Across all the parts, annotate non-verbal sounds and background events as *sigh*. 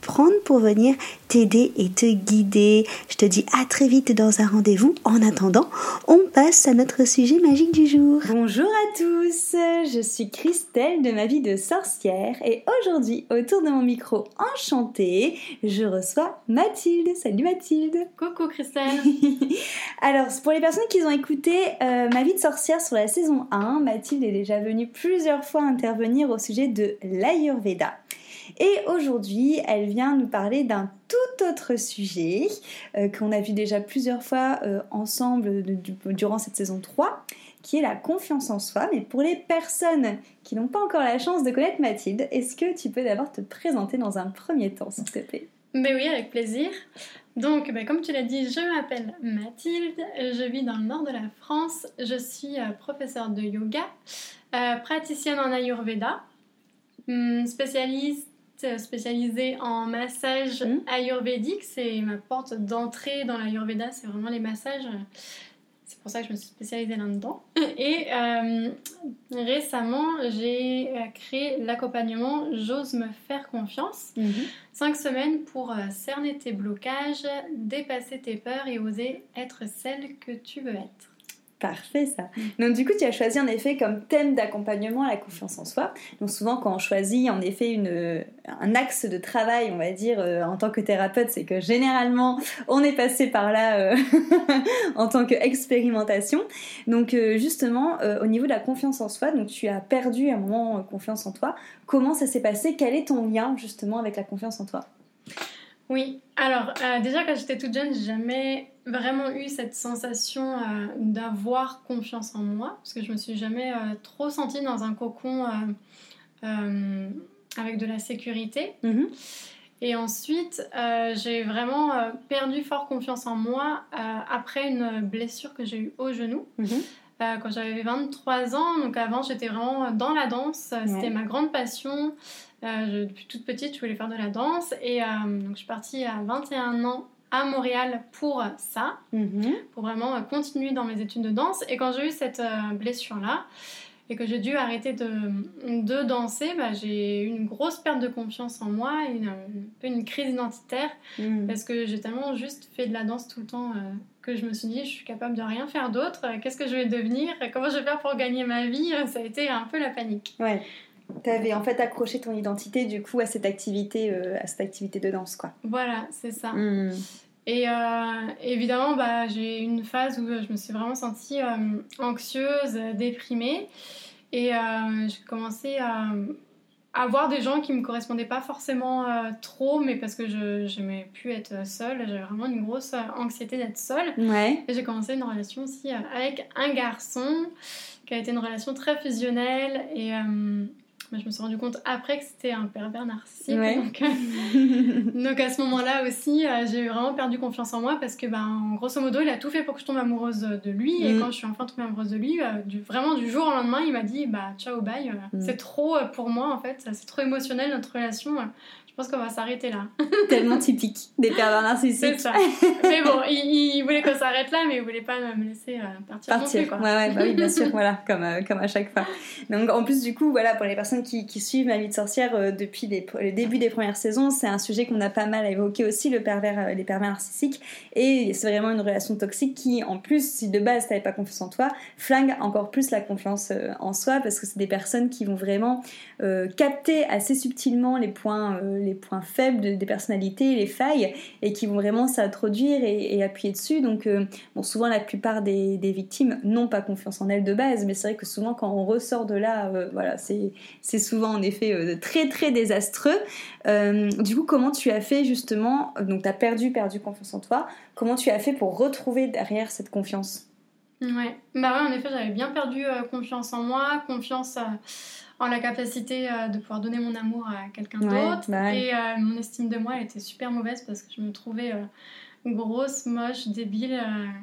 prendre pour venir t'aider et te guider. Je te dis à très vite dans un rendez-vous. En attendant, on passe à notre sujet magique du jour. Bonjour à tous, je suis Christelle de ma vie de sorcière et aujourd'hui, autour de mon micro enchanté, je reçois Mathilde. Salut Mathilde. Coucou Christelle. *laughs* Alors, pour les personnes qui ont écouté euh, ma vie de sorcière sur la saison 1, Mathilde est déjà venue plusieurs fois intervenir au sujet de l'Ayurveda. Et aujourd'hui, elle vient nous parler d'un tout autre sujet euh, qu'on a vu déjà plusieurs fois euh, ensemble durant cette saison 3, qui est la confiance en soi. Mais pour les personnes qui n'ont pas encore la chance de connaître Mathilde, est-ce que tu peux d'abord te présenter dans un premier temps, s'il te plaît? Ben oui, avec plaisir. Donc, ben, comme tu l'as dit, je m'appelle Mathilde, je vis dans le nord de la France, je suis euh, professeure de yoga, praticienne en Ayurveda, hum, spécialiste spécialisée en massage mmh. ayurvédique. C'est ma porte d'entrée dans l'ayurveda, c'est vraiment les massages. C'est pour ça que je me suis spécialisée là-dedans. Et euh, récemment, j'ai euh, créé l'accompagnement J'ose me faire confiance. Mmh. Cinq semaines pour euh, cerner tes blocages, dépasser tes peurs et oser être celle que tu veux être. Parfait ça. Mm. Donc du coup, tu as choisi en effet comme thème d'accompagnement la confiance en soi. Donc souvent quand on choisit en effet une, un axe de travail, on va dire, euh, en tant que thérapeute, c'est que généralement on est passé par là euh, *laughs* en tant qu'expérimentation. Donc euh, justement, au niveau de la confiance en soi, donc tu as perdu un moment confiance en toi. Comment ça s'est passé? Quel est ton lien justement avec la confiance en toi? Oui, alors déjà quand j'étais toute jeune, j'ai jamais vraiment eu cette sensation euh, d'avoir confiance en moi, parce que je me suis jamais euh, trop sentie dans un cocon euh, avec de la sécurité. Mhm. Et ensuite, j'ai vraiment perdu fort confiance en moi après une blessure que j'ai eue au genou. Mhm. quand j'avais 23 ans, donc avant j'étais vraiment dans la danse, c'était ma grande passion. Depuis toute petite, je voulais faire de la danse et donc je suis partie à 21 ans à Montréal pour ça, mhm. pour vraiment continuer dans mes études de danse. Et quand j'ai eu cette euh, blessure-là, et que j'ai dû arrêter de, de danser, bah, j'ai eu une grosse perte de confiance en moi, une, une crise identitaire, mhm. parce que j'ai tellement juste fait de la danse tout le temps euh, que je me suis dit, je suis capable de rien faire d'autre, qu'est-ce que je vais devenir, comment je vais faire pour gagner ma vie, ça a été un peu la panique. Ouais. Tu avais en fait accroché ton identité du coup à cette activité, euh, à cette activité de danse quoi. Voilà, c'est ça. Hmm. Et euh, évidemment, bah, j'ai eu une phase où je me suis vraiment sentie euh, anxieuse, déprimée. Et j'ai commencé à, avoir des gens qui me correspondaient pas forcément trop, mais parce que je n'aimais plus être seule. J'avais vraiment une grosse anxiété d'être seule. Ouais. Et j'ai commencé une relation aussi avec un garçon qui a été une relation très fusionnelle. Et je me suis rendu compte après que c'était un pervers narcissique. Donc, euh, *laughs* donc, à ce moment-là aussi, euh, j'ai vraiment perdu confiance en moi parce que, ben, grosso modo, il a tout fait pour que je tombe amoureuse de lui. Et mm. quand je suis enfin tombée amoureuse de lui, euh, du, vraiment du jour au lendemain, il m'a dit bah, ciao, bye. Mm. C'est trop pour moi en fait, c'est trop émotionnel notre relation pense qu'on va s'arrêter là. *laughs* Tellement typique des pervers narcissiques. C'est ça. Mais bon, il, voulait qu'on s'arrête là, mais il voulait pas me laisser partir. Partir, non plus, quoi. Ouais, ouais, bah oui, bien sûr, *laughs* voilà, comme, euh, comme à chaque fois. Donc, en plus, du coup, voilà, pour les personnes qui, suivent ma vie de sorcière euh, depuis le début des premières saisons, c'est un sujet qu'on a pas mal évoqué aussi, le pervers, les pervers narcissiques. Et c'est vraiment une relation toxique qui, en plus, si de base t'avais pas confiance en toi, flingue encore plus la confiance en soi parce que c'est des personnes qui vont vraiment capter assez subtilement les points, les points faibles des personnalités, les failles, et qui vont vraiment s'introduire et, appuyer dessus. Donc, euh, bon, souvent, la plupart des, victimes n'ont pas confiance en elles de base, mais c'est vrai que souvent, quand on ressort de là, euh, voilà, c'est souvent en effet très, très désastreux. du coup, comment tu as fait justement, donc tu as perdu, perdu confiance en toi, comment tu as fait pour retrouver derrière cette confiance? Ouais, bah ouais, en effet, j'avais bien perdu confiance en moi, confiance en la capacité euh, de pouvoir donner mon amour à quelqu'un d'autre. Bah et euh, mon estime de moi elle était super mauvaise parce que je me trouvais euh, grosse, moche, débile,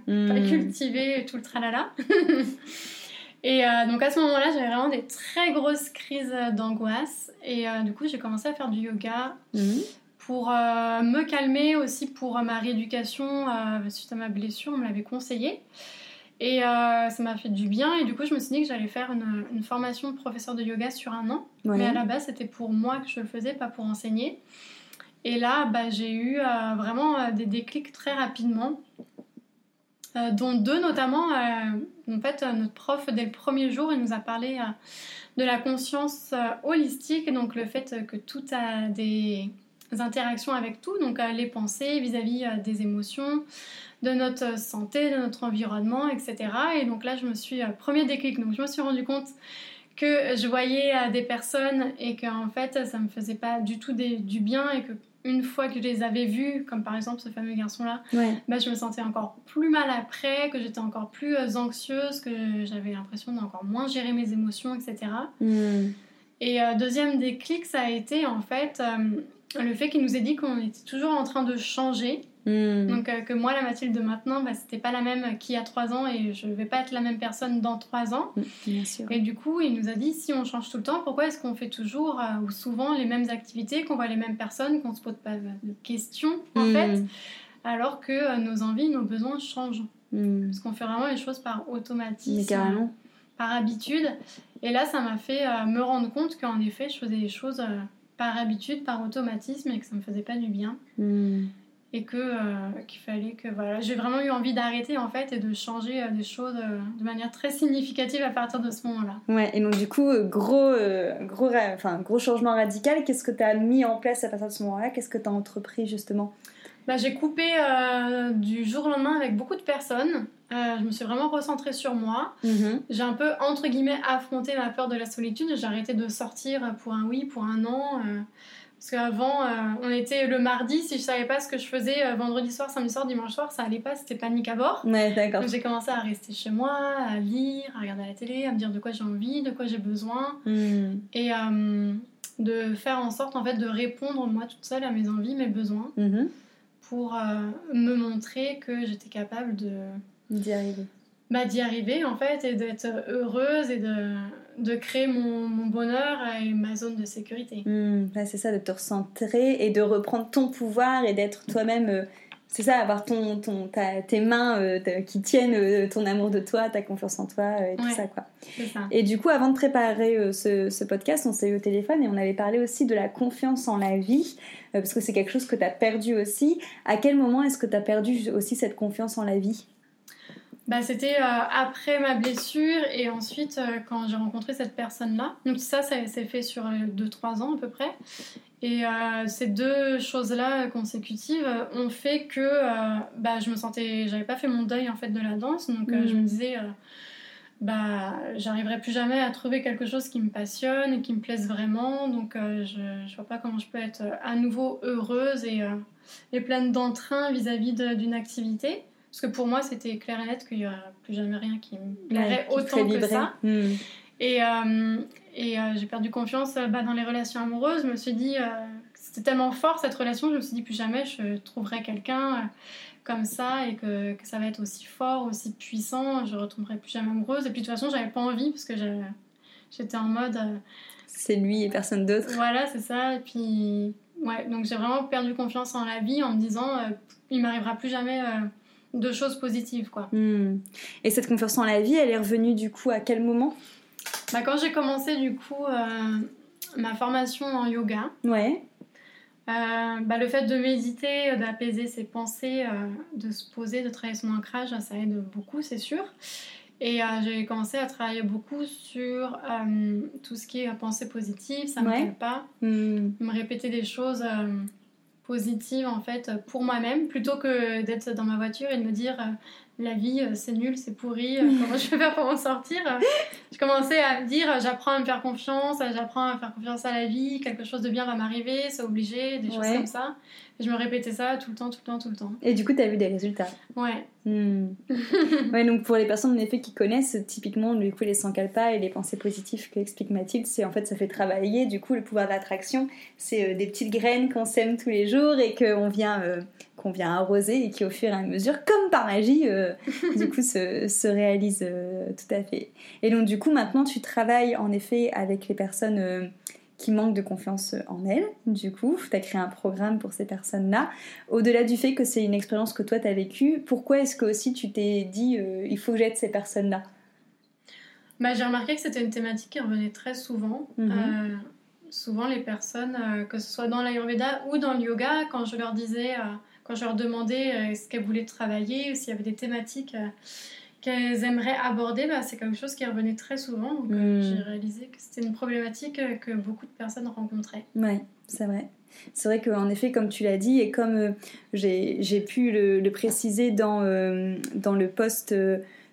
pas hmm. cultivée, tout le tralala. *laughs* et donc à ce moment-là, j'avais vraiment des très grosses crises d'angoisse. Et du coup, j'ai commencé à faire du yoga. Hmm. Pour me calmer aussi pour ma rééducation suite à ma blessure, on me l'avait conseillé. Et euh, ça m'a fait du bien. Et du coup, je me suis dit que j'allais faire une, formation de professeur de yoga sur un an. Mais à la base, c'était pour moi que je le faisais, pas pour enseigner. Et là, bah, j'ai eu euh, vraiment euh, des déclics très rapidement. Dont deux notamment. en fait, notre prof, dès le premier jour, il nous a parlé de la conscience holistique. Donc, le fait que tout a des interactions avec tout. Donc, les pensées vis-à-vis -vis, des émotions de notre santé, de notre environnement, etc. Et donc là, je me suis, euh, premier déclic, je me suis rendu compte que je voyais euh, des personnes et qu'en fait, ça me faisait pas du tout du bien et que une fois que je les avais vus, comme par exemple ce fameux garçon-là, bah, je me sentais encore plus mal après, que j'étais encore plus euh, anxieuse, que j'avais l'impression d'encore moins gérer mes émotions, etc. Et hmm. deuxième déclic, ça a été en fait le fait qu'il nous ait dit qu'on était toujours en train de changer Hmm. Donc euh, que moi, la Mathilde de maintenant, bah, c'était pas la même qu'il y a trois ans et je vais pas être la même personne dans trois ans. Hmm, bien sûr. Et du coup, il nous a dit si on change tout le temps, pourquoi est-ce qu'on fait toujours euh, ou souvent les mêmes activités, qu'on voit les mêmes personnes, qu'on se pose pas de questions en hmm. fait, alors que euh, nos envies, nos besoins changent. Parce qu'on fait vraiment les choses par automatisme, par habitude. Et là, ça m'a fait me rendre compte qu'en effet, je faisais les choses par habitude, par automatisme et que ça me faisait pas du bien. Et que euh, qu'il fallait que voilà j'ai vraiment eu envie d'arrêter en fait et de changer euh, des choses euh, de manière très significative à partir de ce moment-là. Ouais et donc du coup gros gros enfin gros changement radical qu'est-ce que tu as mis en place à partir de ce moment-là? Qu'est-ce que tu as entrepris justement? Bah, j'ai coupé du jour au lendemain avec beaucoup de personnes. je me suis vraiment recentrée sur moi. Mm-hmm. J'ai un peu, entre guillemets, affronté ma peur de la solitude. J'ai arrêté de sortir pour un oui, pour un non. Parce qu'avant, euh, on était le mardi, si je savais pas ce que je faisais euh, vendredi soir, samedi soir, dimanche soir, ça allait pas, c'était panique à bord. Ouais, d'accord. Donc j'ai commencé à rester chez moi, à lire, à regarder la télé, à me dire de quoi j'ai envie, de quoi j'ai besoin. Hmm. Et euh, de faire en sorte, en fait, de répondre moi toute seule à mes envies, mes besoins. Mm-hmm. Pour me montrer que j'étais capable de. D'y arriver. Bah, d'y arriver, en fait, et d'être heureuse et de de créer mon, bonheur et ma zone de sécurité. Hmm, c'est ça, de te recentrer et de reprendre ton pouvoir et d'être toi-même. Euh, c'est ça, avoir ton, ton, tes mains euh, qui tiennent euh, ton amour de toi, ta confiance en toi et tout ça. quoi. Et du coup, avant de préparer ce, podcast, on s'est eu au téléphone et on avait parlé aussi de la confiance en la vie, parce que c'est quelque chose que tu as perdu aussi. À quel moment est-ce que tu as perdu aussi cette confiance en la vie? Bah, C'était euh, après ma blessure et ensuite euh, quand j'ai rencontré cette personne-là. Donc ça, ça s'est fait sur 2-3 ans à peu près. Et euh, ces deux choses-là consécutives ont fait que bah, je me sentais... J'avais pas fait mon deuil en fait de la danse. Donc je me mm. disais... bah, j'arriverai plus jamais à trouver quelque chose qui me passionne et qui me plaise vraiment. Donc, je, je vois pas comment je peux être à nouveau heureuse et, et pleine d'entrain vis-à-vis d'une activité. Parce que pour moi, c'était clair et net qu'il n'y aurait plus jamais rien qui me plairait autant que ça. Hmm. Et, euh, et euh, j'ai perdu confiance euh, bah, dans les relations amoureuses. Je me suis dit, c'était tellement fort cette relation, je me suis dit, plus jamais je trouverai quelqu'un comme ça et que, que, ça va être aussi fort, aussi puissant. Je ne retomberai plus jamais amoureuse. Et puis de toute façon, j'avais pas envie parce que j'étais en mode. c'est lui et personne d'autre. Voilà, c'est ça. Et puis, ouais, donc j'ai vraiment perdu confiance en la vie en me disant, il m'arrivera plus jamais de choses positives, quoi. Hmm. Et cette confiance en la vie, elle est revenue du coup à quel moment? Bah, Quand j'ai commencé du coup euh, ma formation en yoga. Ouais. Euh, bah, le fait de méditer, d'apaiser ses pensées, euh, de se poser, de travailler son ancrage, ça aide beaucoup, c'est sûr. Et j'ai commencé à travailler beaucoup sur tout ce qui est pensée positive, ça ne me pas. Hmm. Me répéter des choses positives en fait pour moi-même plutôt que d'être dans ma voiture et de me dire la vie euh, c'est nul, c'est pourri, euh, *laughs* comment je vais faire pour m'en sortir Je commençais à me dire j'apprends à me faire confiance, j'apprends à faire confiance à la vie, quelque chose de bien va m'arriver, c'est obligé, des choses comme ça. Et je me répétais ça tout le temps, tout le temps, tout le temps. Et du coup, tu as vu des résultats Ouais. Hmm. *laughs* ouais, donc pour les personnes en effet qui connaissent typiquement du coup les sankalpas et les pensées positives que explique Mathilde, c'est en fait ça fait travailler du coup le pouvoir d'attraction, c'est euh, des petites graines qu'on sème tous les jours et qu'on vient qu'on vient arroser et qui au fur et à mesure, comme par magie, euh, *laughs* du coup se, se réalise euh, tout à fait. Et donc du coup maintenant tu travailles en effet avec les personnes euh, qui manquent de confiance en elles. Du coup, tu as créé un programme pour ces personnes-là. Au-delà du fait que c'est une expérience que toi tu as vécue, pourquoi est-ce que aussi tu t'es dit il faut que j'aide ces personnes-là? Bah, J'ai remarqué que c'était une thématique qui revenait très souvent. Mhm. souvent les personnes, que ce soit dans l'Ayurveda ou dans le yoga, quand je leur disais quand je leur demandais euh, ce qu'elles voulaient travailler ou s'il y avait des thématiques euh, qu'elles aimeraient aborder, bah, c'est quelque chose qui revenait très souvent. Donc euh, hmm. j'ai réalisé que c'était une problématique que beaucoup de personnes rencontraient. Oui, c'est vrai. C'est vrai qu'en effet, comme tu l'as dit, et comme j'ai pu le, préciser dans, dans le post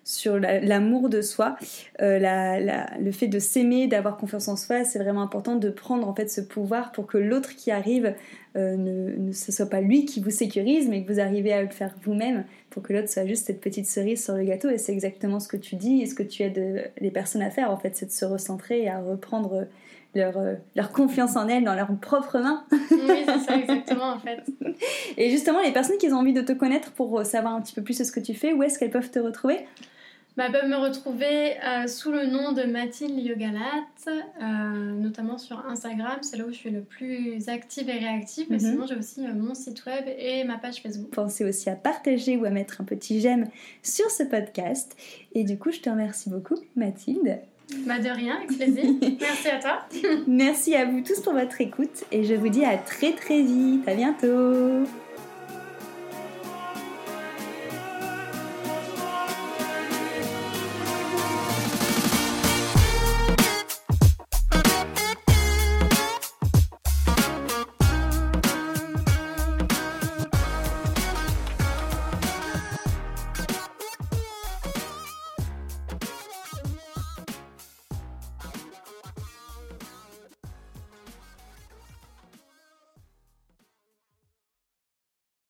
sur l'amour de soi, le fait de s'aimer, d'avoir confiance en soi, c'est vraiment important de prendre en fait ce pouvoir pour que l'autre qui arrive euh, ne, ce soit pas lui qui vous sécurise, mais que vous arrivez à le faire vous-même pour que l'autre soit juste cette petite cerise sur le gâteau. Et c'est exactement ce que tu dis et ce que tu aides les personnes à faire, en fait, c'est de se recentrer et à reprendre leur, euh, leur, confiance en elles dans leurs propres mains. oui, c'est ça, exactement, en fait. *laughs* Et justement, les personnes qui ont envie de te connaître pour savoir un petit peu plus ce que tu fais, où est-ce qu'elles peuvent te retrouver? Bah, peuvent me retrouver euh, sous le nom de Mathilde Yogalat, euh, notamment sur Instagram, c'est là où je suis le plus active et réactive. Mais mhm. sinon, j'ai aussi euh, mon site web et ma page Facebook. Pensez aussi à partager ou à mettre un petit j'aime sur ce podcast. Et du coup, je te remercie beaucoup, Mathilde. Bah de rien, avec plaisir. *laughs* Merci à toi. Merci à vous tous pour votre écoute et je vous dis à très très vite. À bientôt.